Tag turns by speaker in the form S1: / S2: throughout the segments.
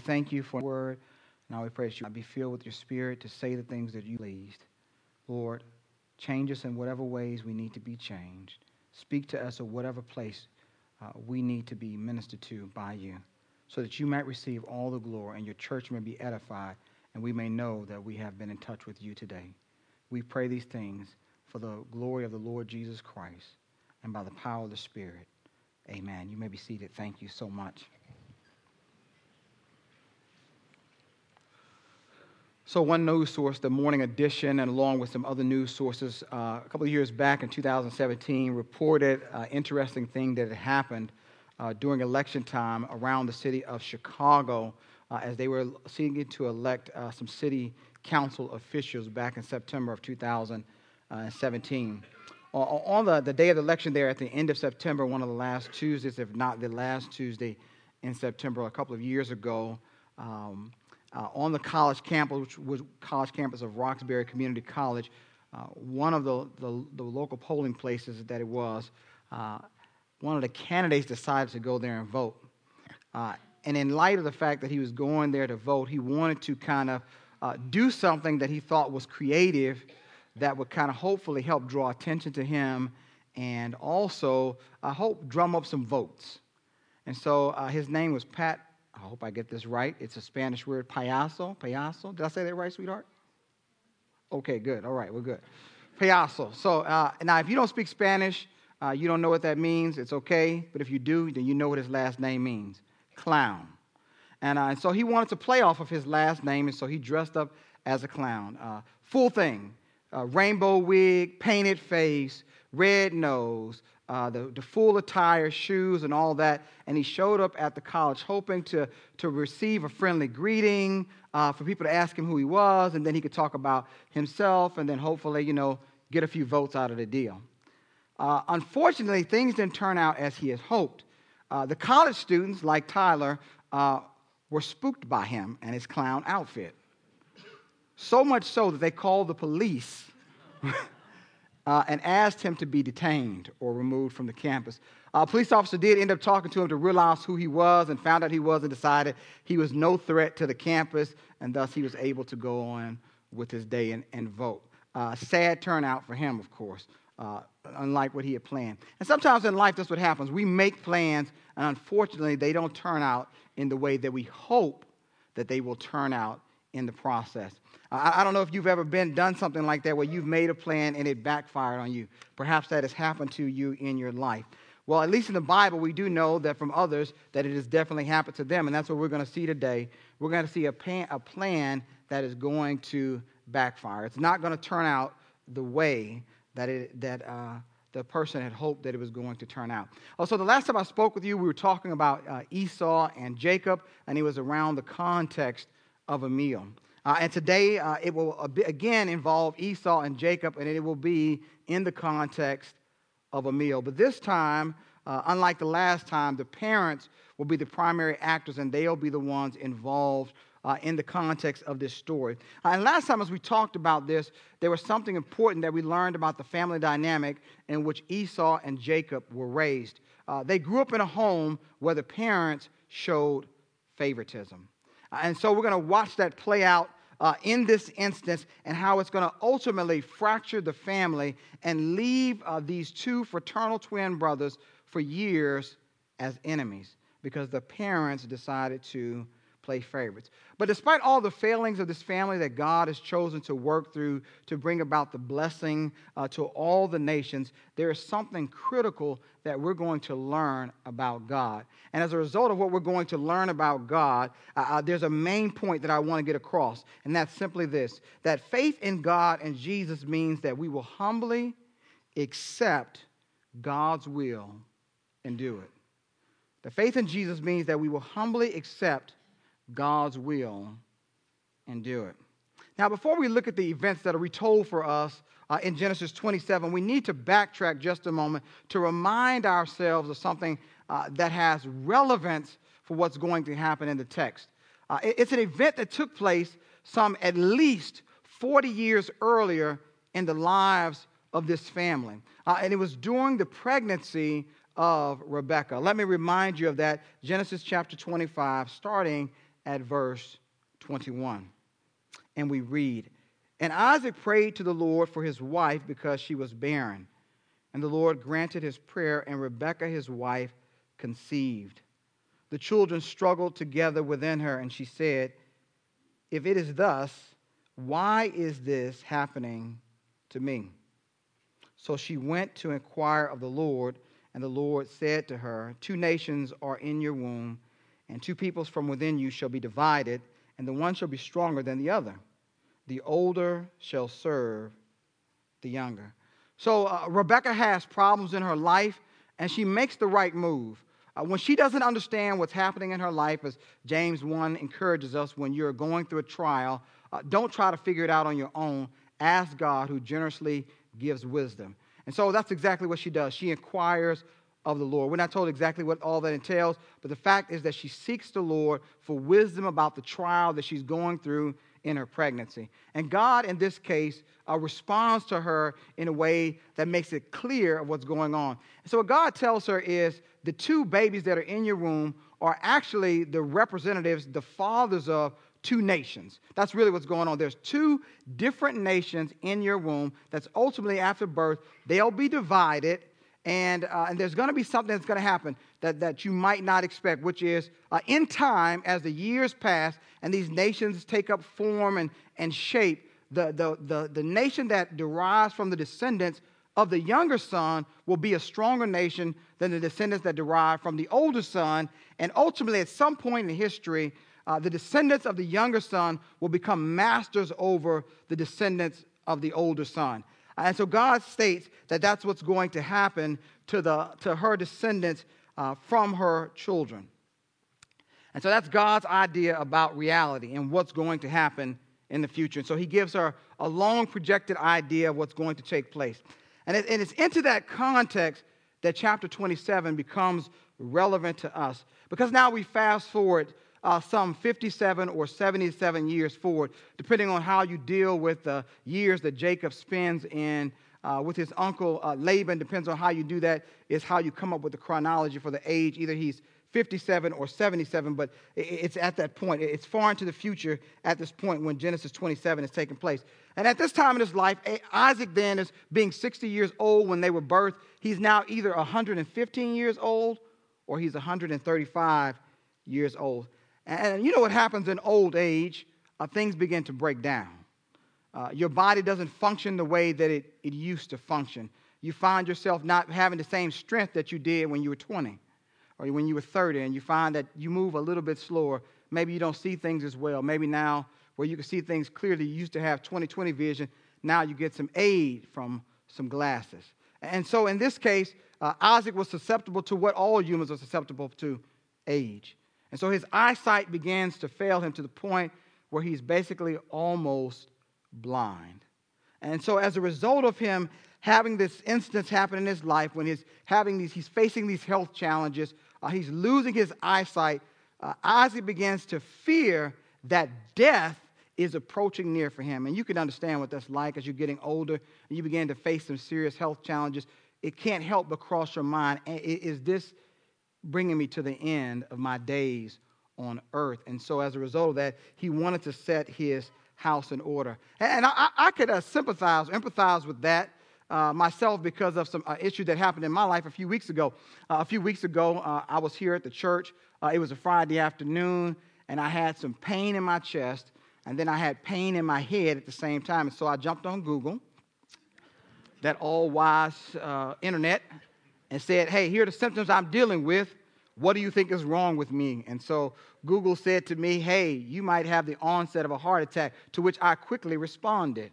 S1: Thank you for the word. Now we pray that you be filled with your spirit to say the things that you pleased. Lord, change us in whatever ways we need to be changed. Speak to us of whatever place uh, we need to be ministered to by you, so that you might receive all the glory and your church may be edified, and we may know that we have been in touch with you today. We pray these things for the glory of the Lord Jesus Christ and by the power of the Spirit. Amen. You may be seated. Thank you so much. So, one news source, the Morning Edition, and along with some other news sources, uh, a couple of years back in 2017, reported an uh, interesting thing that had happened uh, during election time around the city of Chicago uh, as they were seeking to elect uh, some city council officials back in September of 2017. On the, the day of the election, there at the end of September, one of the last Tuesdays, if not the last Tuesday in September, a couple of years ago, um, uh, on the college campus, which was college campus of Roxbury Community College, uh, one of the, the, the, local polling places that it was, uh, one of the candidates decided to go there and vote. Uh, and in light of the fact that he was going there to vote, he wanted to kind of uh, do something that he thought was creative that would kind of hopefully help draw attention to him and also, I hope, drum up some votes. And so uh, his name was Pat I hope I get this right. It's a Spanish word, payaso. Payaso. Did I say that right, sweetheart? Okay, good. All right, we're good. Payaso. So uh, now, if you don't speak Spanish, uh, you don't know what that means. It's okay. But if you do, then you know what his last name means clown. And, uh, and so he wanted to play off of his last name, and so he dressed up as a clown. Uh, full thing uh, rainbow wig, painted face, red nose, uh, the, the full attire, shoes, and all that. And he showed up at the college hoping to, to receive a friendly greeting, uh, for people to ask him who he was, and then he could talk about himself, and then hopefully, you know, get a few votes out of the deal. Uh, unfortunately, things didn't turn out as he had hoped. Uh, the college students, like Tyler, uh, were spooked by him and his clown outfit. So much so that they called the police uh, and asked him to be detained or removed from the campus. A police officer did end up talking to him to realize who he was and found out he was and decided he was no threat to the campus, and thus he was able to go on with his day and, and vote. Uh, sad turnout for him, of course, uh, unlike what he had planned. And sometimes in life, that's what happens. We make plans, and unfortunately, they don't turn out in the way that we hope that they will turn out in the process. I, I don't know if you've ever been done something like that where you've made a plan and it backfired on you. Perhaps that has happened to you in your life. Well, at least in the Bible, we do know that from others that it has definitely happened to them, and that's what we're going to see today. We're going to see a, pan, a plan that is going to backfire. It's not going to turn out the way that, it, that uh, the person had hoped that it was going to turn out. Also, the last time I spoke with you, we were talking about uh, Esau and Jacob, and it was around the context of a meal. Uh, and today uh, it will again involve Esau and Jacob, and it will be in the context of a meal. But this time, uh, unlike the last time, the parents will be the primary actors and they'll be the ones involved uh, in the context of this story. Uh, and last time, as we talked about this, there was something important that we learned about the family dynamic in which Esau and Jacob were raised. Uh, they grew up in a home where the parents showed favoritism. And so we're going to watch that play out uh, in this instance and how it's going to ultimately fracture the family and leave uh, these two fraternal twin brothers for years as enemies because the parents decided to play favorites. But despite all the failings of this family that God has chosen to work through to bring about the blessing uh, to all the nations, there is something critical that we're going to learn about God. And as a result of what we're going to learn about God, uh, uh there's a main point that I want to get across, and that's simply this that faith in God and Jesus means that we will humbly accept God's will and do it. The faith in Jesus means that we will humbly accept God's will and do it. Now, before we look at the events that are retold for us uh, in Genesis 27, we need to backtrack just a moment to remind ourselves of something uh, that has relevance for what's going to happen in the text. Uh, it's an event that took place some at least 40 years earlier in the lives of this family. Uh, and it was during the pregnancy of Rebekah. Let me remind you of that. Genesis chapter 25, starting at verse 21. And we read, And Isaac prayed to the Lord for his wife because she was barren. And the Lord granted his prayer, and Rebekah, his wife, conceived. The children struggled together within her, and she said, If it is thus, why is this happening to me? So she went to inquire of the Lord, and the Lord said to her, Two nations are in your womb, and two peoples from within you shall be divided, and the one shall be stronger than the other. The older shall serve the younger. So uh, Rebecca has problems in her life, and she makes the right move. Uh, when she doesn't understand what's happening in her life, as James 1 encourages us, when you're going through a trial, uh, don't try to figure it out on your own. Ask God, who generously gives wisdom. And so that's exactly what she does. She inquires of the Lord. We're not told exactly what all that entails, but the fact is that she seeks the Lord for wisdom about the trial that she's going through in her pregnancy. And God, in this case, uh, responds to her in a way that makes it clear of what's going on. And so, what God tells her is the two babies that are in your womb are actually the representatives, the fathers of two nations. That's really what's going on. There's two different nations in your womb that's ultimately after birth, they'll be divided. And, uh, and there's going to be something that's going to happen that, that you might not expect, which is uh, in time, as the years pass and these nations take up form and, and shape, the, the, the, the nation that derives from the descendants of the younger son will be a stronger nation than the descendants that derive from the older son. And ultimately, at some point in history, uh, the descendants of the younger son will become masters over the descendants of the older son. And so God states that that's what's going to happen to, the, to her descendants uh, from her children. And so that's God's idea about reality and what's going to happen in the future. And so he gives her a long projected idea of what's going to take place. And, it, and it's into that context that chapter 27 becomes relevant to us. Because now we fast forward uh, some 57 or 77 years forward, depending on how you deal with the years that Jacob spends in uh, with his uncle uh, Laban. Depends on how you do that, is how you come up with the chronology for the age. Either he's 57 or 77, but it's at that point. It's far into the future at this point when Genesis 27 is taking place. And at this time in his life, Isaac then is being 60 years old when they were birthed. He's now either 115 years old or he's 135 years old. And you know what happens in old age? Uh, things begin to break down. Uh, your body doesn't function the way that it, it used to function. You find yourself not having the same strength that you did when you were 20 or when you were 30, and you find that you move a little bit slower. Maybe you don't see things as well. Maybe now, where you can see things clearly, you used to have 20 20 vision. Now you get some aid from some glasses. And so in this case, uh, Isaac was susceptible to what all humans are susceptible to age. And so his eyesight begins to fail him to the point where he's basically almost blind. And so, as a result of him having this instance happen in his life, when he's having these, he's facing these health challenges, uh, he's losing his eyesight. Uh, Isaac begins to fear that death is approaching near for him. And you can understand what that's like as you're getting older and you begin to face some serious health challenges. It can't help but cross your mind is this bringing me to the end of my days on earth. And so, as a result of that, he wanted to set his house in order. And I, I could uh, sympathize, empathize with that. Uh, myself, because of some uh, issue that happened in my life a few weeks ago. Uh, a few weeks ago, uh, I was here at the church. Uh, it was a Friday afternoon, and I had some pain in my chest, and then I had pain in my head at the same time. And so I jumped on Google, that all wise internet, and said, Hey, here are the symptoms I'm dealing with. What do you think is wrong with me? And so Google said to me, Hey, you might have the onset of a heart attack, to which I quickly responded.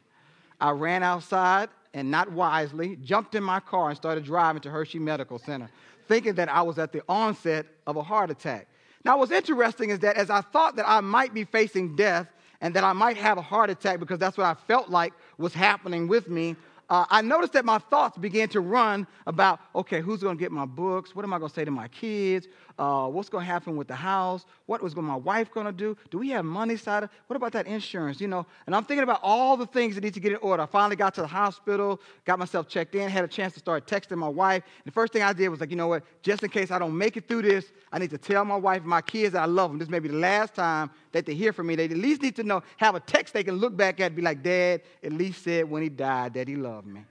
S1: I ran outside and not wisely jumped in my car and started driving to Hershey Medical Center, thinking that I was at the onset of a heart attack. Now, what's interesting is that as I thought that I might be facing death and that I might have a heart attack because that's what I felt like was happening with me, uh, I noticed that my thoughts began to run about okay, who's going to get my books? What am I going to say to my kids? Uh, what's going to happen with the house? What was my wife going to do? Do we have money side? What about that insurance? You know, and I'm thinking about all the things that need to get in order. I finally got to the hospital, got myself checked in, had a chance to start texting my wife. And the first thing I did was like, you know what? Just in case I don't make it through this, I need to tell my wife and my kids that I love them. This may be the last time that they hear from me. They at least need to know, have a text they can look back at, be like, Dad at least said when he died that he loved me.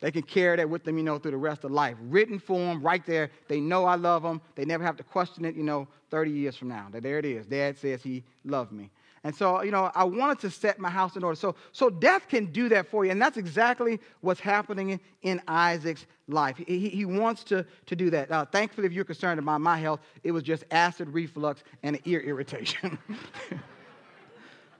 S1: They can carry that with them, you know, through the rest of life. Written form, right there. They know I love them. They never have to question it, you know, 30 years from now. There it is. Dad says he loved me. And so, you know, I wanted to set my house in order. So, so death can do that for you. And that's exactly what's happening in, Isaac's life. He, he wants to, to do that. Uh, thankfully, if you're concerned about my health, it was just acid reflux and ear irritation.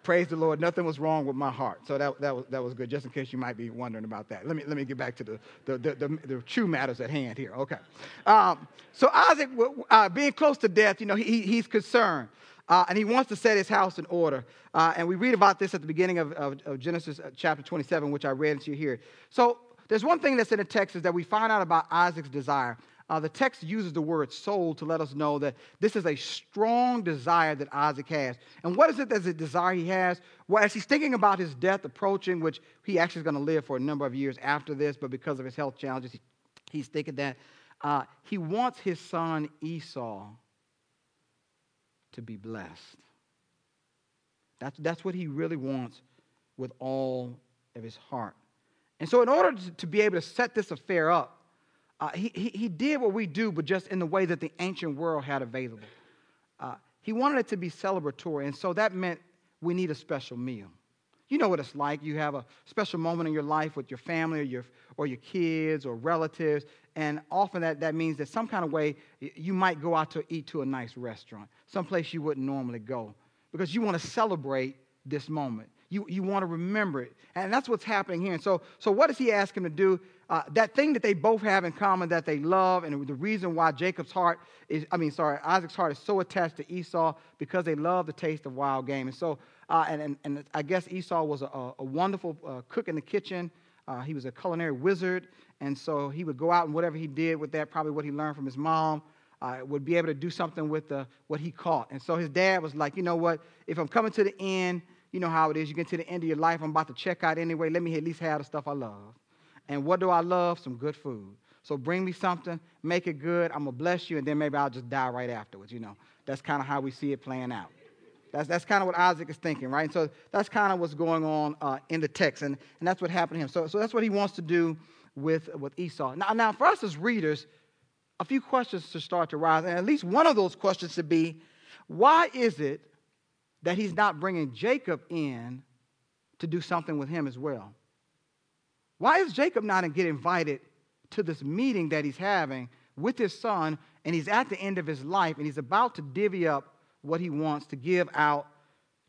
S1: praise the Lord, nothing was wrong with my heart. So that, that, was, that was good, just in case you might be wondering about that. Let me, let me get back to the, the, the, the, the true matters at hand here. Okay. Um, so Isaac, uh, being close to death, you know, he, he's concerned. Uh, and he wants to set his house in order. Uh, and we read about this at the beginning of, of, of, Genesis uh, chapter 27, which I read to you here. So there's one thing that's in the text is that we find out about Isaac's desire. Uh, the text uses the word soul to let us know that this is a strong desire that Isaac has. And what is it that's a desire he has? Well, as he's thinking about his death approaching, which he actually is going to live for a number of years after this, but because of his health challenges, he, he's thinking that uh, he wants his son Esau to be blessed. That's, that's what he really wants with all of his heart. And so, in order to, to be able to set this affair up, uh, he, he, did what we do, but just in the way that the ancient world had available. Uh, he wanted it to be celebratory, and so that meant we need a special meal. You know what it's like. You have a special moment in your life with your family or your, or your kids or relatives, and often that, that means that some kind of way you might go out to eat to a nice restaurant, someplace you wouldn't normally go, because you want to celebrate this moment. You, you want to remember it. And that's what's happening here. And so, so what does he ask him to do? Uh, that thing that they both have in common that they love, and the reason why Jacob's heart is, I mean, sorry, Isaac's heart is so attached to Esau because they love the taste of wild game. And so, uh, and, and, and, I guess Esau was a, a wonderful uh, cook in the kitchen. Uh, he was a culinary wizard. And so he would go out and whatever he did with that, probably what he learned from his mom, uh, would be able to do something with the, what he caught. And so his dad was like, you know what? If I'm coming to the end, you know how it is. You get to the end of your life, I'm about to check out anyway. Let me at least have the stuff I love. And what do I love? Some good food. So bring me something, make it good. I'm to bless you, and then maybe I'll just die right afterwards. You know, that's kind of how we see it playing out. That's, that's kind of what Isaac is thinking, right? And so that's kind of what's going on uh, in the text, and, and that's what happened to him. So, so that's what he wants to do with, with Esau. Now, now, for us as readers, a few questions to start to rise, and at least one of those questions to be why is it that he's not bringing Jacob in to do something with him as well? Why is Jacob not get invited to this meeting that he's having with his son, and he's at the end of his life, and he's about to divvy up what he wants to give out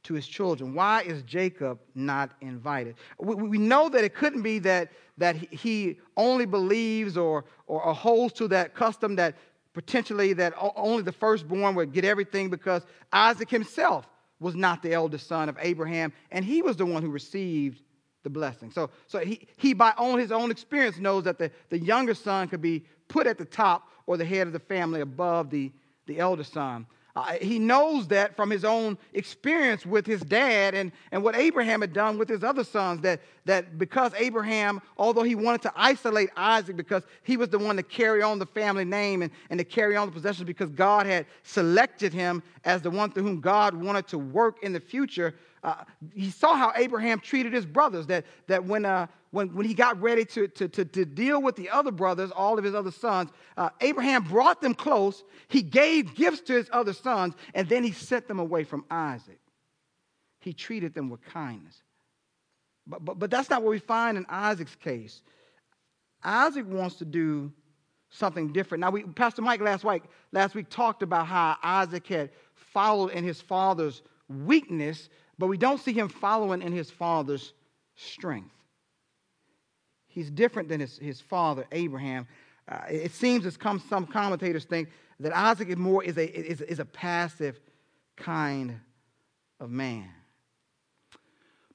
S1: to his children? Why is Jacob not invited? We, we know that it couldn't be that, that he only believes or, or, or holds to that custom that potentially that only the firstborn would get everything because Isaac himself was not the eldest son of Abraham, and he was the one who received the blessing. So, so he, he, by own, his own experience, knows that the, the younger son could be put at the top or the head of the family above the, the elder son. Uh, he knows that from his own experience with his dad and, and what Abraham had done with his other sons, that, that because Abraham, although he wanted to isolate Isaac because he was the one to carry on the family name and, and to carry on the possessions because God had selected him as the one through whom God wanted to work in the future, uh, he saw how Abraham treated his brothers, that, that when, uh, when, when he got ready to, to, to, to, deal with the other brothers, all of his other sons, uh, Abraham brought them close. He gave gifts to his other sons, and then he sent them away from Isaac. He treated them with kindness. But, but, but that's not what we find in Isaac's case. Isaac wants to do something different. Now, we, Pastor Mike last week, last week talked about how Isaac had followed in his father's weakness, but we don't see him following in his father's strength. He's different than his, his father, Abraham. Uh, it seems, as come, some commentators think, that Isaac is more is a, is, is a passive kind of man.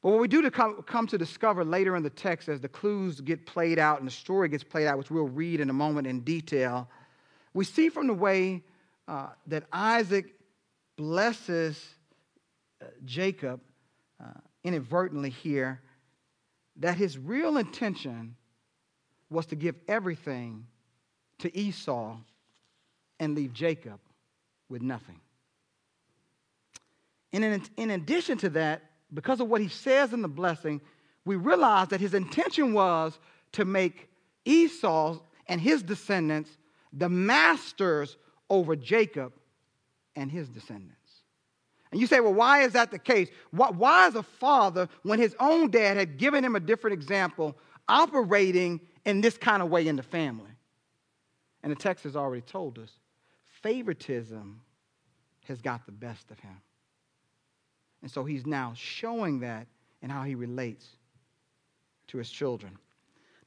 S1: But what we do to come, come, to discover later in the text as the clues get played out and the story gets played out, which we'll read in a moment in detail, we see from the way uh, that Isaac blesses Jacob uh, inadvertently here that his real intention was to give everything to Esau and leave Jacob with nothing. And in, in addition to that, because of what he says in the blessing, we realize that his intention was to make Esau and his descendants the masters over Jacob and his descendants. And you say, well, why is that the case? Why, why is a father, when his own dad had given him a different example, operating in this kind of way in the family? And the text has already told us favoritism has got the best of him. And so he's now showing that in how he relates to his children.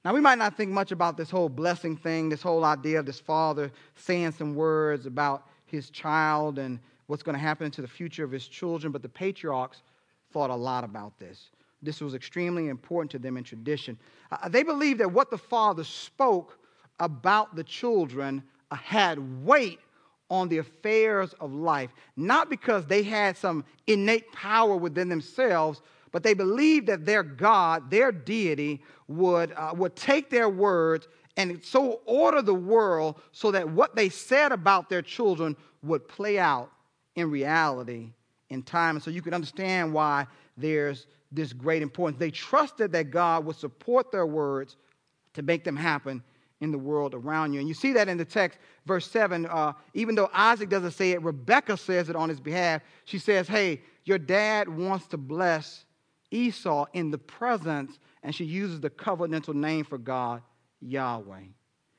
S1: Now, we might not think much about this whole blessing thing, this whole idea of this father saying some words about his child and what's going to happen to the future of his children, but the patriarchs thought a lot about this. This was extremely important to them in tradition. Uh, they believed that what the father spoke about the children uh, had weight on the affairs of life, not because they had some innate power within themselves, but they believed that their God, their deity, would, uh, would take their words and so order the world so that what they said about their children would play out in reality in time. And so you can understand why there's this great importance. They trusted that God would support their words to make them happen in the world around you. And you see that in the text, verse 7. Uh, even though Isaac doesn't say it, Rebecca says it on his behalf. She says, Hey, your dad wants to bless Esau in the presence, and she uses the covenantal name for God, Yahweh.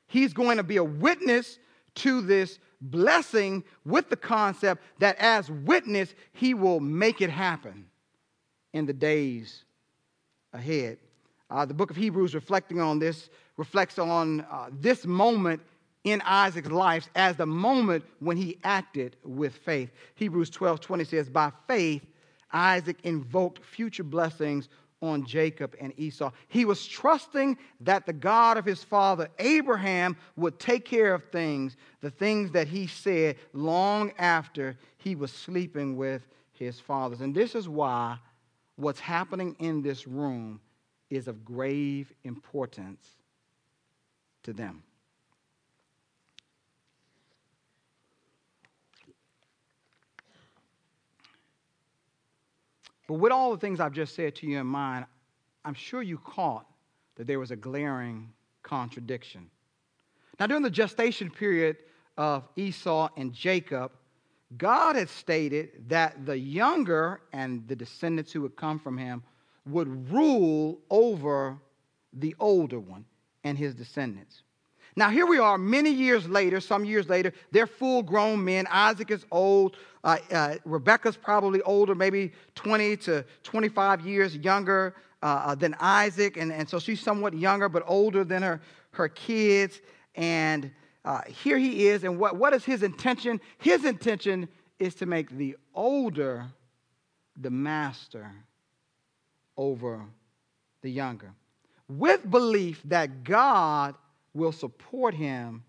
S1: He's going to be a witness to this blessing with the concept that as witness, he will make it happen in the days ahead. Uh, the book of Hebrews, reflecting on this, reflects on uh, this moment in Isaac's life as the moment when he acted with faith. Hebrews 12 20 says, By faith, Isaac invoked future blessings on Jacob and Esau. He was trusting that the God of his father Abraham would take care of things, the things that he said long after he was sleeping with his fathers. And this is why what's happening in this room is of grave importance to them. But with all the things I've just said to you in mind, I'm sure you caught that there was a glaring contradiction. Now, during the gestation period of Esau and Jacob, God had stated that the younger and the descendants who would come from him would rule over the older one and his descendants. Now, here we are many years later, some years later, they're full grown men. Isaac is old. Uh, uh, Rebecca's probably older, maybe 20 to 25 years younger uh, uh, than Isaac. And, and so she's somewhat younger, but older than her, her kids. And uh, here he is. And what, what is his intention? His intention is to make the older the master over the younger with belief that God will support him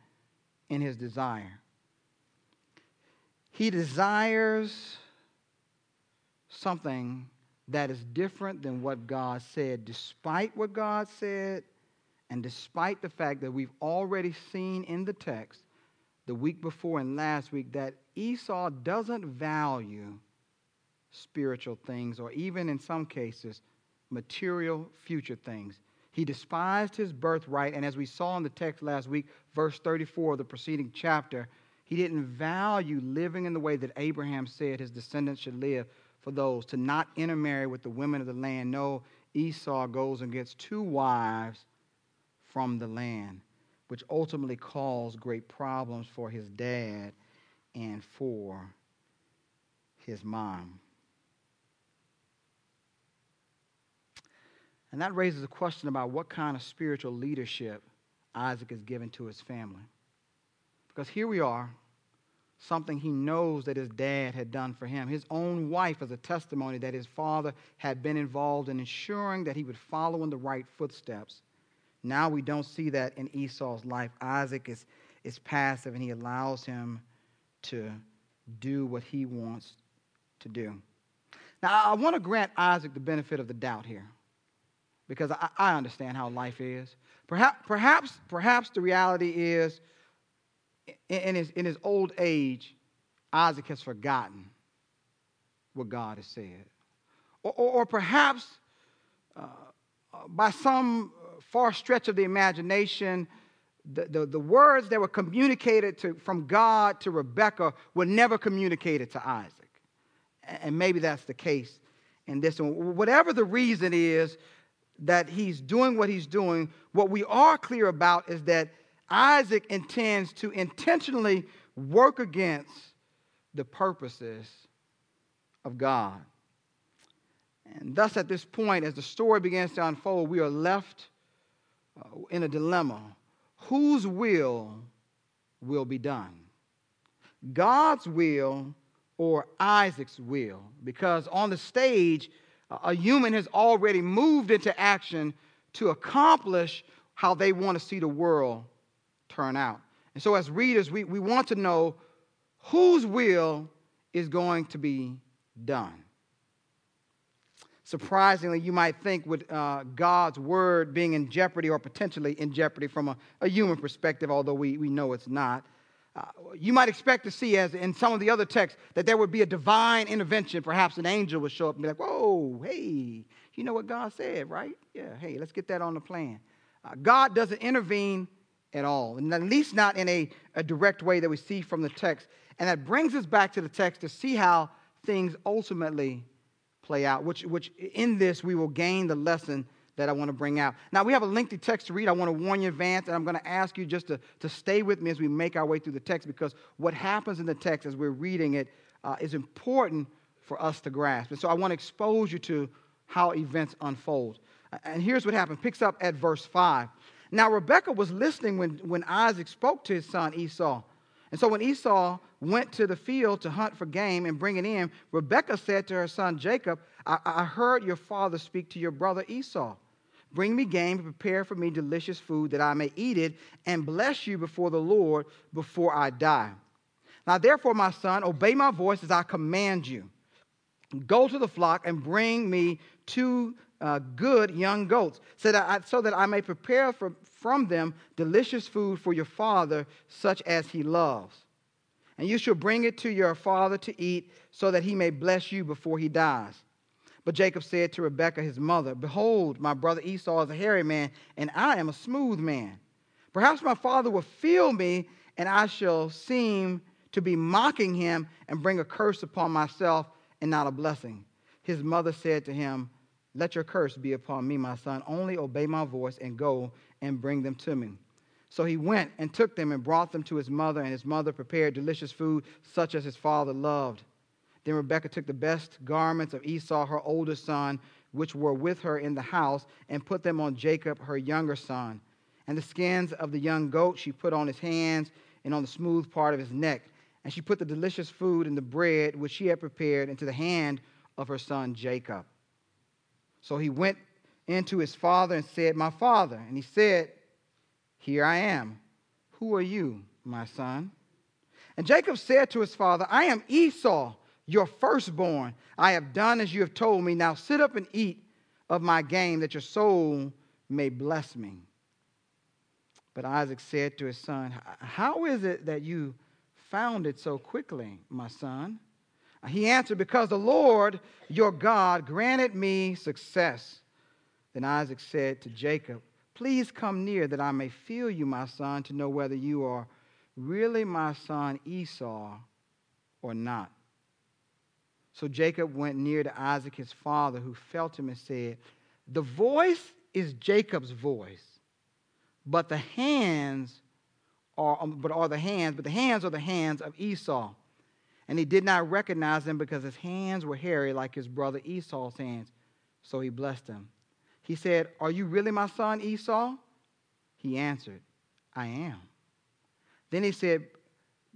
S1: in his desire. He desires something that is different than what God said, despite what God said, and despite the fact that we've already seen in the text the week before and last week that Esau doesn't value spiritual things or even in some cases material future things. He despised his birthright, and as we saw in the text last week, verse 34 of the preceding chapter, he didn't value living in the way that Abraham said his descendants should live for those, to not intermarry with the women of the land. No, Esau goes and gets two wives from the land, which ultimately caused great problems for his dad and for his mom. And that raises a question about what kind of spiritual leadership Isaac is given to his family. Because here we are, something he knows that his dad had done for him. His own wife is a testimony that his father had been involved in ensuring that he would follow in the right footsteps. Now we don't see that in Esau's life. Isaac is, is passive and he allows him to do what he wants to do. Now, I want to grant Isaac the benefit of the doubt here because I, I understand how life is. Perhaps, perhaps, perhaps the reality is in his, in his old age, Isaac has forgotten what God has said. Or, or, or perhaps uh, by some far stretch of the imagination, the, the, the, words that were communicated to, from God to Rebekah were never communicated to Isaac. And maybe that's the case in this one. Whatever the reason is that he's doing what he's doing, what we are clear about is that Isaac intends to intentionally work against the purposes of God. And thus, at this point, as the story begins to unfold, we are left uh, in a dilemma. Whose will will be done? God's will or Isaac's will? Because on the stage, a human has already moved into action to accomplish how they want to see the world turn out. And so, as readers, we, we want to know whose will is going to be done. Surprisingly, you might think with uh, God's word being in jeopardy or potentially in jeopardy from a, a human perspective, although we, we know it's not. Uh, you might expect to see, as in some of the other texts, that there would be a divine intervention. Perhaps an angel would show up and be like, Whoa, hey, you know what God said, right? Yeah, hey, let's get that on the plan. Uh, God doesn't intervene at all, and at least not in a, a direct way that we see from the text. And that brings us back to the text to see how things ultimately play out, which, which in this we will gain the lesson that I want to bring out. Now, we have a lengthy text to read. I want to warn you in advance, and I'm going to ask you just to, to stay with me as we make our way through the text because what happens in the text as we're reading it uh, is important for us to grasp. And so I want to expose you to how events unfold. And here's what happened. Picks up at verse 5. Now, Rebekah was listening when, when Isaac spoke to his son Esau. And so when Esau went to the field to hunt for game and bring it in, Rebekah said to her son Jacob, I, I heard your father speak to your brother Esau. Bring me game prepare for me delicious food that I may eat it and bless you before the Lord before I die. Now, therefore, my son, obey my voice as I command you. Go to the flock and bring me two uh, good young goats, so that, I, so that I may prepare for, from them delicious food for your father, such as he loves. And you shall bring it to your father to eat, so that he may bless you before he dies. But Jacob said to Rebekah his mother, Behold, my brother Esau is a hairy man, and I am a smooth man. Perhaps my father will feel me, and I shall seem to be mocking him and bring a curse upon myself and not a blessing. His mother said to him, let your curse be upon me, my son. Only obey my voice and go and bring them to me. So he went and took them and brought them to his mother, and his mother prepared delicious food such as his father loved. Then Rebekah took the best garments of Esau, her older son, which were with her in the house, and put them on Jacob, her younger son. And the skins of the young goat she put on his hands and on the smooth part of his neck. And she put the delicious food and the bread which she had prepared into the hand of her son Jacob. So he went into his father and said, My father. And he said, Here I am. Who are you, my son? And Jacob said to his father, I am Esau, your firstborn. I have done as you have told me. Now sit up and eat of my game, that your soul may bless me. But Isaac said to his son, How is it that you found it so quickly, my son? He answered, Because the Lord your God granted me success. Then Isaac said to Jacob, Please come near that I may feel you, my son, to know whether you are really my son Esau or not. So Jacob went near to Isaac his father, who felt him and said, The voice is Jacob's voice, but the hands are um, but are the hands, but the hands are the hands of Esau and he did not recognize him because his hands were hairy like his brother Esau's hands. So he blessed him. He said, Are you really my son Esau? He answered, I am. Then he said,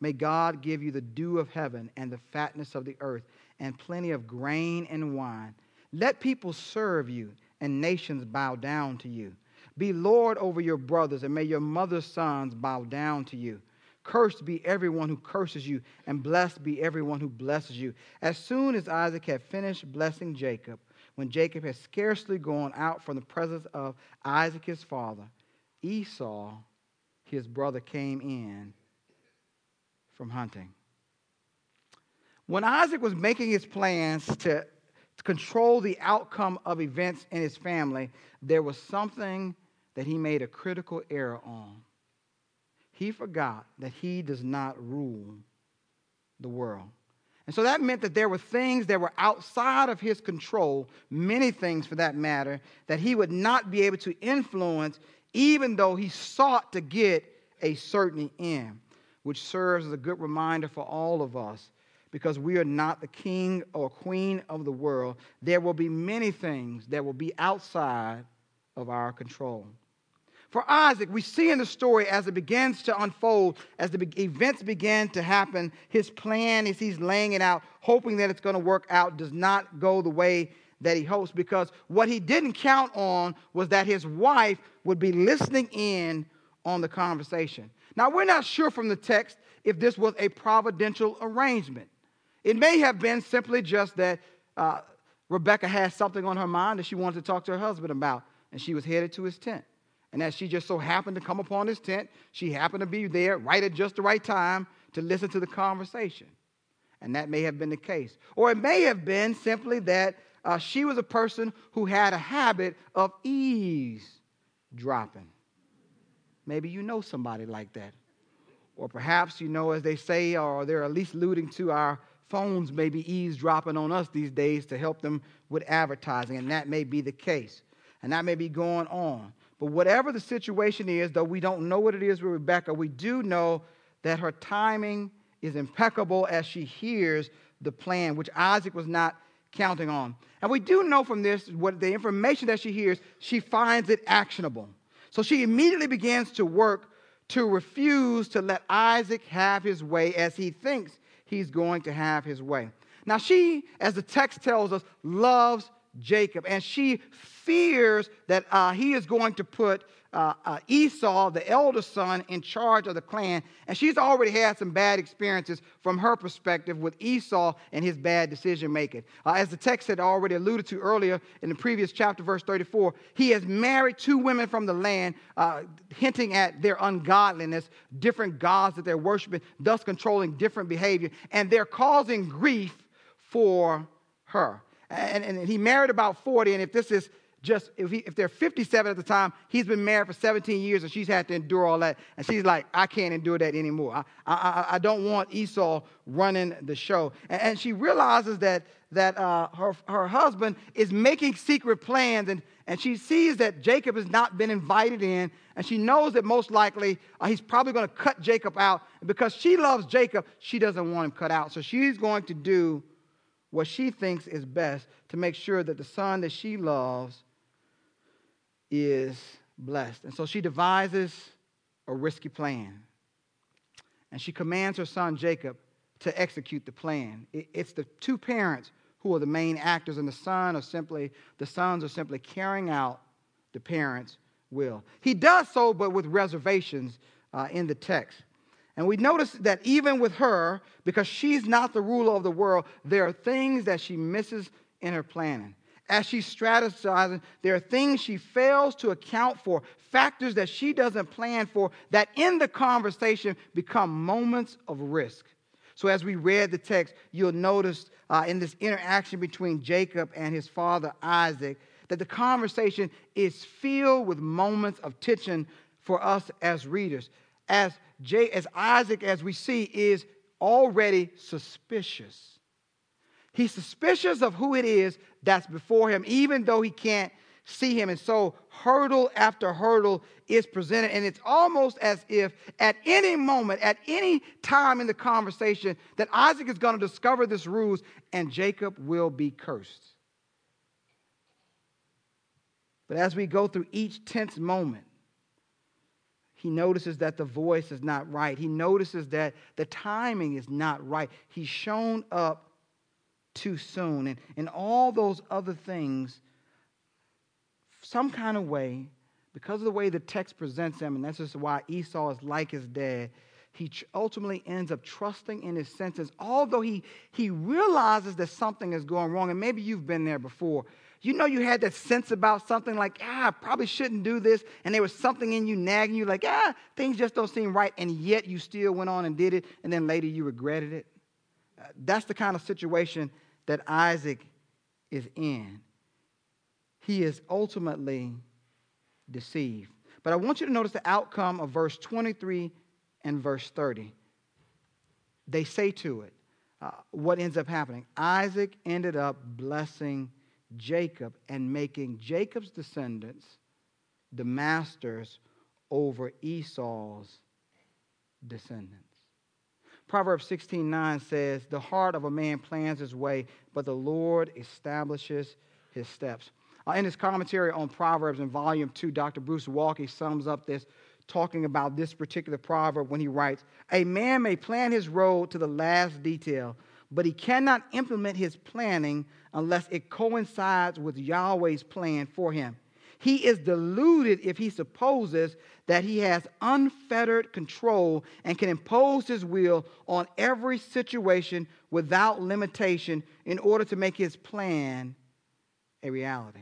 S1: May God give you the dew of heaven and the fatness of the earth and plenty of grain and wine. Let people serve you and nations bow down to you. Be Lord over your brothers, and may your mother's sons bow down to you. Cursed be everyone who curses you, and blessed be everyone who blesses you. As soon as Isaac had finished blessing Jacob, when Jacob had scarcely gone out from the presence of Isaac his father, Esau, his brother, came in from hunting. When Isaac was making his plans to, control the outcome of events in his family, there was something that he made a critical error on. He forgot that he does not rule the world. And so that meant that there were things that were outside of his control, many things for that matter, that he would not be able to influence, even though he sought to get a certain end, which serves as a good reminder for all of us. Because we are not the king or queen of the world, there will be many things that will be outside of our control. For Isaac, we see in the story as it begins to unfold, as the events begin to happen, his plan as he's laying it out, hoping that it's going to work out, does not go the way that he hopes because what he didn't count on was that his wife would be listening in on the conversation. Now, we're not sure from the text if this was a providential arrangement. It may have been simply just that uh, Rebecca had something on her mind that she wanted to talk to her husband about, and she was headed to his tent. And as she just so happened to come upon his tent, she happened to be there right at just the right time to listen to the conversation. And that may have been the case. Or it may have been simply that uh, she was a person who had a habit of eavesdropping. Maybe you know somebody like that. Or perhaps, you know, as they say, or they're at least alluding to our phones maybe eavesdropping on us these days to help them with advertising. And that may be the case. And that may be going on. But whatever the situation is, though we don't know what it is with Rebecca, we do know that her timing is impeccable as she hears the plan, which Isaac was not counting on. And we do know from this, what the information that she hears, she finds it actionable. So she immediately begins to work to refuse to let Isaac have his way as he thinks he's going to have his way. Now, she, as the text tells us, loves Jacob, and she fears that uh, he is going to put uh, uh, Esau, the elder son, in charge of the clan. And she's already had some bad experiences from her perspective with Esau and his bad decision making. Uh, as the text had already alluded to earlier in the previous chapter, verse 34, he has married two women from the land, uh, hinting at their ungodliness, different gods that they're worshiping, thus controlling different behavior. And they're causing grief for her and, and he married about 40. And if this is just, if, he, if they're 57 at the time, he's been married for 17 years and she's had to endure all that. And she's like, I can't endure that anymore. I, I, I don't want Esau running the show. And, and she realizes that, that uh, her, her husband is making secret plans and, and she sees that Jacob has not been invited in, and she knows that most likely uh, he's probably going to cut Jacob out. And because she loves Jacob, she doesn't want him cut out. So she's going to do what she thinks is best to make sure that the son that she loves is blessed. And so she devises a risky plan. And she commands her son Jacob to execute the plan. It's the two parents who are the main actors, and the son are simply the sons are simply carrying out the parents' will. He does so, but with reservations uh, in the text. And we notice that even with her, because she's not the ruler of the world, there are things that she misses in her planning. As she's strategizing, there are things she fails to account for, factors that she doesn't plan for, that in the conversation become moments of risk. So, as we read the text, you'll notice uh, in this interaction between Jacob and his father Isaac that the conversation is filled with moments of tension for us as readers as, J, as Isaac, as we see, is already suspicious. He's suspicious of who it is that's before him, even though he can't see him. And so, hurdle after hurdle is presented. And it's almost as if at any moment, at any time in the conversation, that Isaac is going to discover this ruse and Jacob will be cursed. But as we go through each tense moment, he notices that the voice is not right. He notices that the timing is not right. He's shown up too soon. And, and all those other things some kind of way, because of the way the text presents him, and that's just why Esau is like his dad, he ultimately ends up trusting in his senses, although he, he realizes that something is going wrong. And maybe you've been there before. You know, you had that sense about something like, ah, I probably shouldn't do this. And there was something in you nagging you, like, ah, things just don't seem right. And yet you still went on and did it. And then later you regretted it. Uh, that's the kind of situation that Isaac is in he is ultimately deceived. But I want you to notice the outcome of verse 23 and verse 30. They say to it, uh, what ends up happening? Isaac ended up blessing Jacob and making Jacob's descendants the masters over Esau's descendants. Proverbs 16:9 says, "The heart of a man plans his way, but the Lord establishes his steps." Uh, in his commentary on Proverbs in volume 2, Dr. Bruce Waltke sums up this, talking about this particular proverb when he writes A man may plan his road to the last detail, but he cannot implement his planning unless it coincides with Yahweh's plan for him. He is deluded if he supposes that he has unfettered control and can impose his will on every situation without limitation in order to make his plan a reality.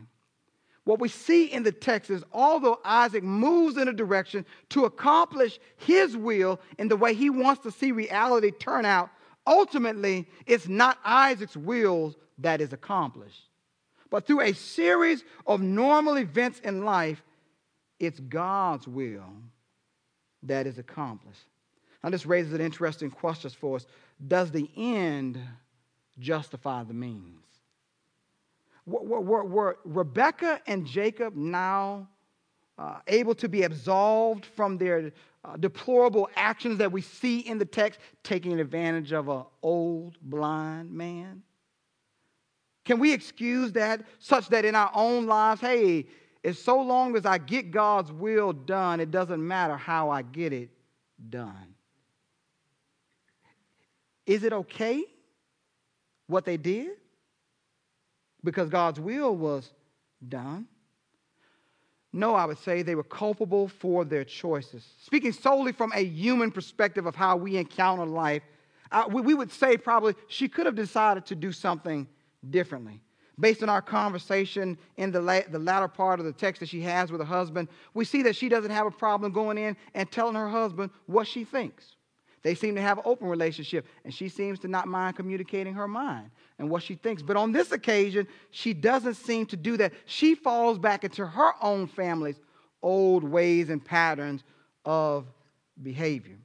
S1: What we see in the text is although Isaac moves in a direction to accomplish his will in the way he wants to see reality turn out, ultimately it's not Isaac's will that is accomplished. But through a series of normal events in life, it's God's will that is accomplished. Now, this raises an interesting question for us Does the end justify the means? were, were, were Rebekah and Jacob now uh, able to be absolved from their uh, deplorable actions that we see in the text, taking advantage of an old blind man? Can we excuse that such that in our own lives, hey, as so long as I get God's will done, it doesn't matter how I get it done? Is it okay what they did? because God's will was done. No, I would say they were culpable for their choices. Speaking solely from a human perspective of how we encounter life, uh, we, we would say probably she could have decided to do something differently. Based on our conversation in the, la- the latter part of the text that she has with her husband, we see that she doesn't have a problem going in and telling her husband what she thinks. They seem to have an open relationship, and she seems to not mind communicating her mind and what she thinks. But on this occasion, she doesn't seem to do that. She falls back into her own family's old ways and patterns of behavior.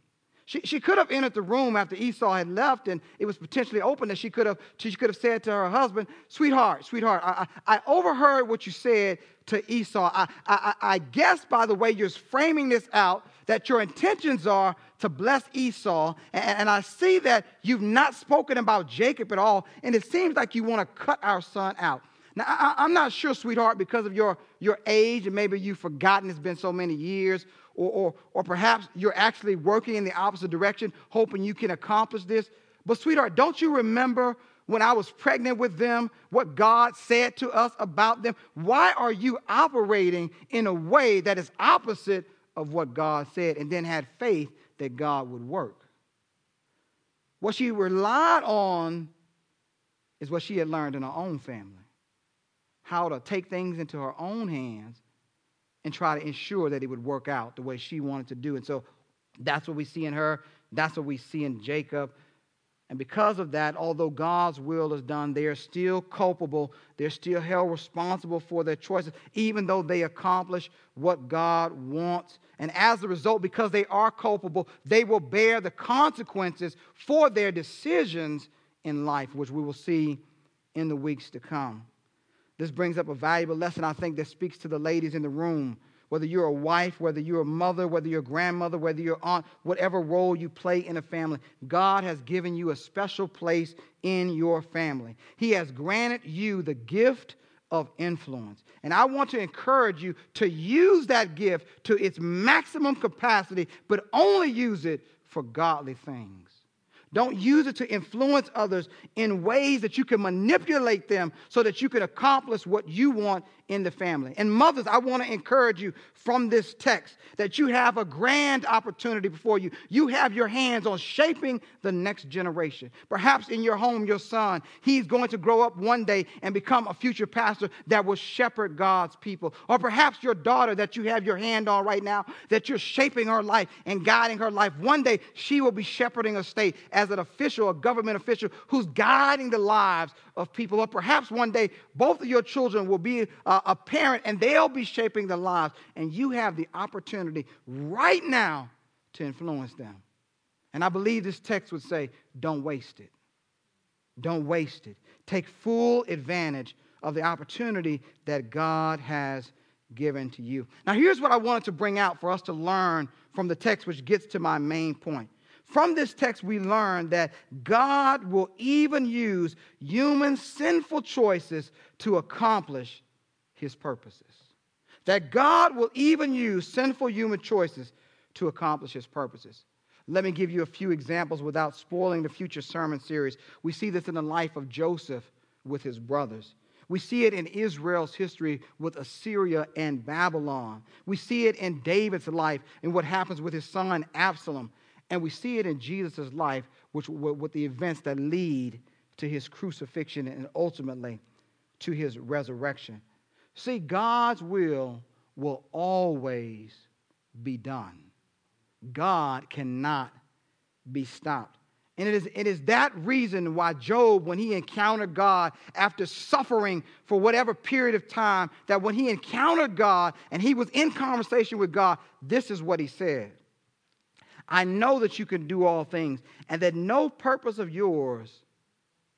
S1: She, she could have entered the room after Esau had left and it was potentially open that she could have, she could have said to her husband, Sweetheart, sweetheart, I, I, I overheard what you said to Esau. I, I, I guess by the way you're framing this out that your intentions are to bless Esau. And, and I see that you've not spoken about Jacob at all. And it seems like you want to cut our son out. Now, I, am not sure, sweetheart, because of your, your age, and maybe you've forgotten it's been so many years, or, or, or perhaps you're actually working in the opposite direction, hoping you can accomplish this. But, sweetheart, don't you remember when I was pregnant with them, what God said to us about them? Why are you operating in a way that is opposite of what God said and then had faith that God would work? What she relied on is what she had learned in her own family how to take things into her own hands and try to ensure that it would work out the way she wanted to do. And so that's what we see in her. That's what we see in Jacob. And because of that, although God's will is done, they are still culpable. They're still held responsible for their choices, even though they accomplish what God wants. And as a result, because they are culpable, they will bear the consequences for their decisions in life, which we will see in the weeks to come. This brings up a valuable lesson, I think, that speaks to the ladies in the room whether you're a wife, whether you're a mother, whether you're a grandmother, whether you're aunt, whatever role you play in a family, God has given you a special place in your family. He has granted you the gift of influence. And I want to encourage you to use that gift to its maximum capacity, but only use it for godly things. Don't use it to influence others in ways that you can manipulate them so that you can accomplish what you want in the family. And mothers, I want to encourage you from this text that you have a grand opportunity before you. You have your hands on shaping the next generation. Perhaps in your home, your son, he's going to grow up one day and become a future pastor that will shepherd God's people. Or perhaps your daughter that you have your hand on right now, that you're shaping her life and guiding her life. One day, she will be shepherding a state as an official, a government official who's guiding the lives of people. Or perhaps one day, both of your children will be uh, a parent and they'll be shaping the lives. And you have the opportunity right now to influence them. And I believe this text would say, don't waste it. Don't waste it. Take full advantage of the opportunity that God has given to you. Now, here's what I wanted to bring out for us to learn from the text, which gets to my main point. From this text, we learn that God will even use human sinful choices to accomplish his purposes. That God will even use sinful human choices to accomplish his purposes. Let me give you a few examples without spoiling the future sermon series. We see this in the life of Joseph with his brothers. We see it in Israel's history with Assyria and Babylon. We see it in David's life and what happens with his son Absalom. And we see it in Jesus' life, which, with the events that lead to his crucifixion and ultimately to his resurrection. See, God's will will always be done. God cannot be stopped. And it is, it is that reason why Job, when he encountered God after suffering for whatever period of time, that when he encountered God and he was in conversation with God, this is what he said I know that you can do all things, and that no purpose of yours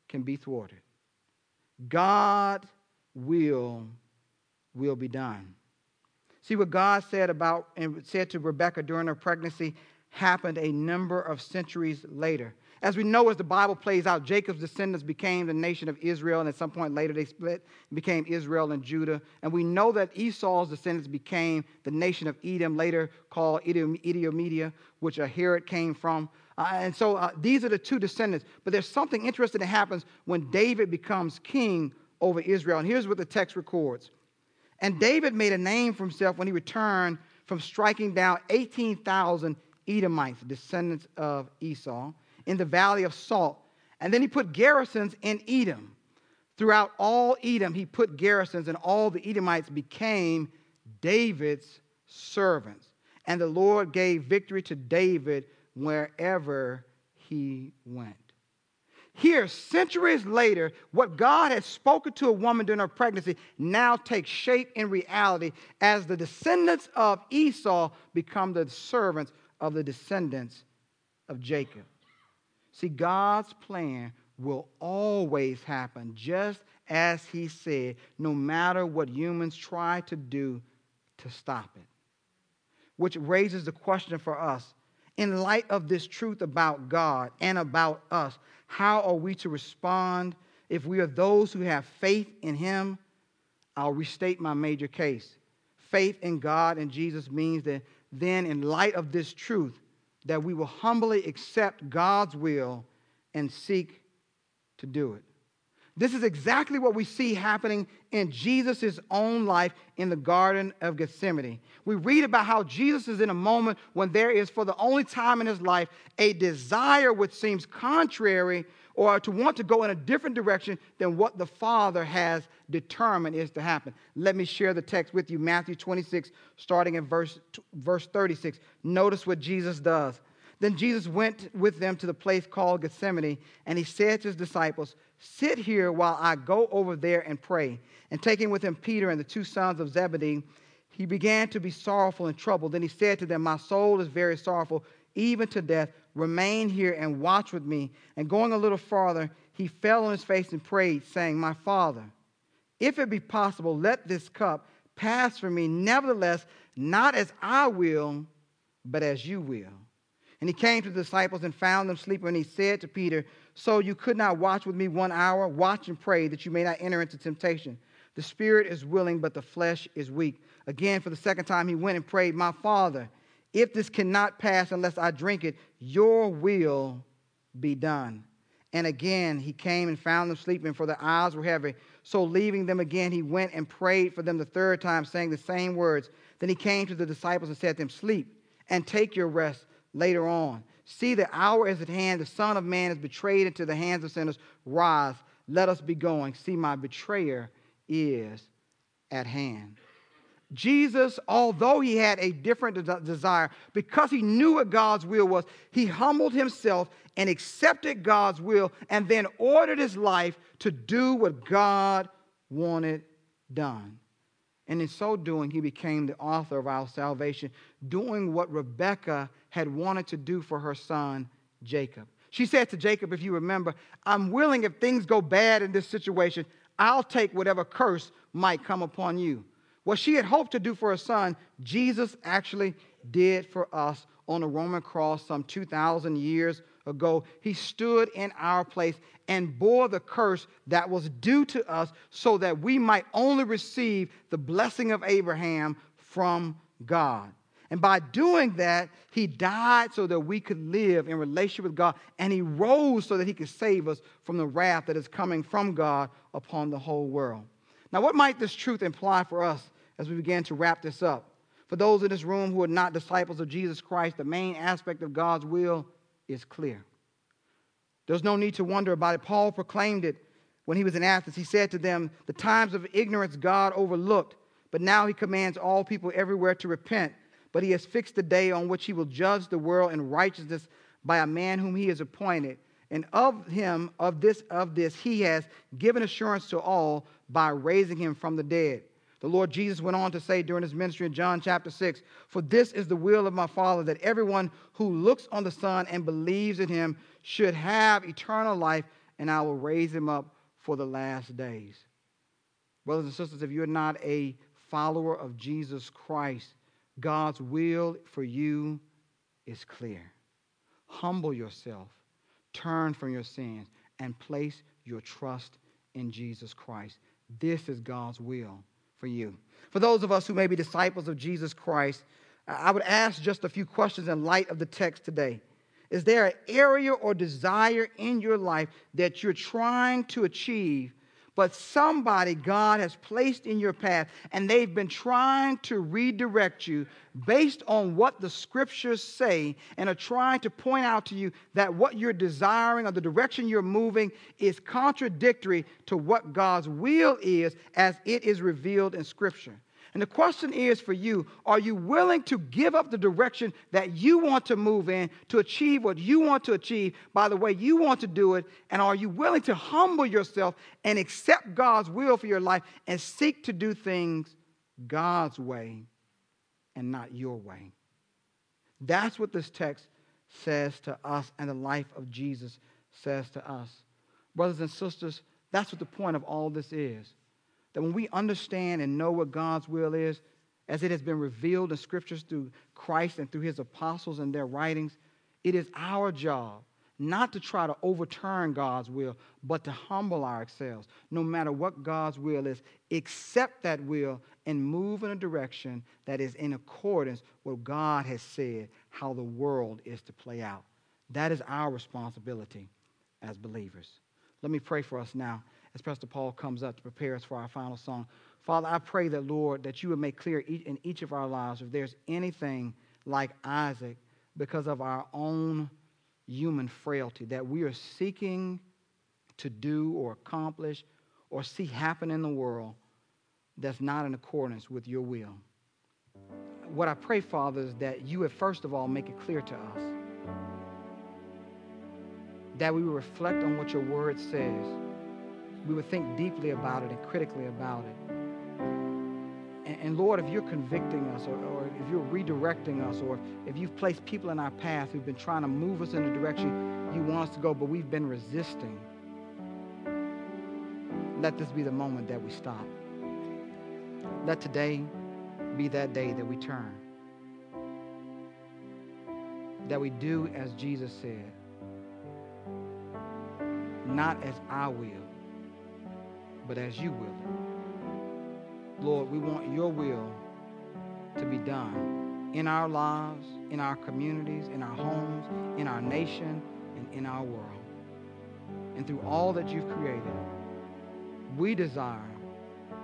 S1: can be thwarted. God will will be done. See what God said about and said to Rebekah during her pregnancy happened a number of centuries later. As we know, as the Bible plays out, Jacob's descendants became the nation of Israel, and at some point later they split and became Israel and Judah. And we know that Esau's descendants became the nation of Edom, later called Idumea, which Herod came from. Uh, and so uh, these are the two descendants. But there's something interesting that happens when David becomes king over Israel. And here's what the text records. And David made a name for himself when he returned from striking down 18,000 Edomites, descendants of Esau in the valley of Salt. And then he put garrisons in Edom. Throughout all Edom, he put garrisons, and all the Edomites became David's servants. And the Lord gave victory to David wherever he went. Here, centuries later, what God had spoken to a woman during her pregnancy now takes shape in reality as the descendants of Esau become the servants of the descendants of Jacob. See, God's plan will always happen just as He said, no matter what humans try to do to stop it. Which raises the question for us in light of this truth about God and about us, how are we to respond if we are those who have faith in Him? I'll restate my major case. Faith in God and Jesus means that then, in light of this truth, that we will humbly accept God's will and seek to do it. This is exactly what we see happening in Jesus' own life in the Garden of Gethsemane. We read about how Jesus is in a moment when there is, for the only time in his life, a desire which seems contrary or to want to go in a different direction than what the Father has determined is to happen. Let me share the text with you Matthew 26, starting in verse, verse 36. Notice what Jesus does. Then Jesus went with them to the place called Gethsemane, and he said to his disciples, Sit here while I go over there and pray. And taking with him Peter and the two sons of Zebedee, he began to be sorrowful and troubled. Then he said to them, My soul is very sorrowful, even to death. Remain here and watch with me. And going a little farther, he fell on his face and prayed, saying, My father, if it be possible, let this cup pass from me. Nevertheless, not as I will, but as you will. And he came to the disciples and found them sleeping. And he said to Peter, So you could not watch with me one hour? Watch and pray that you may not enter into temptation. The spirit is willing, but the flesh is weak. Again, for the second time, he went and prayed, My Father, if this cannot pass unless I drink it, your will be done. And again, he came and found them sleeping, for their eyes were heavy. So, leaving them again, he went and prayed for them the third time, saying the same words. Then he came to the disciples and said to them, Sleep and take your rest later on. See, the hour is at hand. The Son of Man is betrayed into the hands of sinners. Rise, let us be going. See, my betrayer is at hand. Jesus, although he had a different de- desire, because he knew what God's will was, he humbled himself and accepted God's will and then ordered his life to do what God wanted done. And in so doing, he became the author of our salvation, doing what Rebekah had wanted to do for her son, Jacob. She said to Jacob, if you remember, I'm willing if things go bad in this situation, I'll take whatever curse might come upon you. What she had hoped to do for her son, Jesus actually did for us on the Roman cross some 2,000 years ago. He stood in our place and bore the curse that was due to us so that we might only receive the blessing of Abraham from God. And by doing that, he died so that we could live in relationship with God, and he rose so that he could save us from the wrath that is coming from God upon the whole world. Now, what might this truth imply for us as we begin to wrap this up? For those in this room who are not disciples of Jesus Christ, the main aspect of God's will is clear. There's no need to wonder about it. Paul proclaimed it when he was in Athens. He said to them, The times of ignorance God overlooked, but now he commands all people everywhere to repent but he has fixed the day on which he will judge the world in righteousness by a man whom he has appointed. And of him, of this, of this, he has given assurance to all by raising him from the dead. The Lord Jesus went on to say during his ministry in John chapter 6 For this is the will of my Father, that everyone who looks on the Son and believes in him should have eternal life, and I will raise him up for the last days. Brothers and sisters, if you're not a follower of Jesus Christ, God's will for you is clear. Humble yourself, turn from your sins, and place your trust in Jesus Christ. This is God's will for you. For those of us who may be disciples of Jesus Christ, I would ask just a few questions in light of the text today. Is there an area or desire in your life that you're trying to achieve but somebody God has placed in your path, and they've been trying to redirect you based on what the scriptures say, and are trying to point out to you that what you're desiring or the direction you're moving is contradictory to what God's will is as it is revealed in scripture. And the question is for you are you willing to give up the direction that you want to move in to achieve what you want to achieve by the way you want to do it? And are you willing to humble yourself and accept God's will for your life and seek to do things God's way and not your way? That's what this text says to us, and the life of Jesus says to us. Brothers and sisters, that's what the point of all this is that when we understand and know what God's will is, as it has been revealed in scriptures through Christ and through his apostles and their writings, it is our job not to try to overturn God's will, but to humble ourselves, no matter what God's will is, accept that will and move in a direction that is in accordance with what God has said how the world is to play out. That is our responsibility as believers. Let me pray for us now as Pastor Paul comes up to prepare us for our final song. Father, I pray that, Lord, that you would make clear in each of our lives if there's anything like Isaac because of our own human frailty that we are seeking to do or accomplish or see happen in the world that's not in accordance with your will. What I pray, Father, is that you would first of all make it clear to us that we reflect on what your word says. We would think deeply about it and critically about it. And, and Lord, if you're convicting us or, or if you're redirecting us or if you've placed people in our path who've been trying to move us in the direction you want us to go, but we've been resisting, let this be the moment that we stop. Let today be that day that we turn. That we do as Jesus said, not as I will, but as you will. Lord, we want your will to be done in our lives, in our communities, in our homes, in our nation, and in our world. And through all that you've created, we desire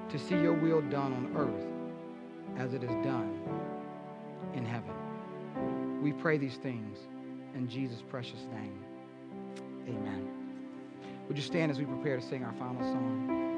S1: to see your will done on earth as it is done in heaven. We pray these things in Jesus' precious name. Amen. Would you stand as we prepare to sing our final song?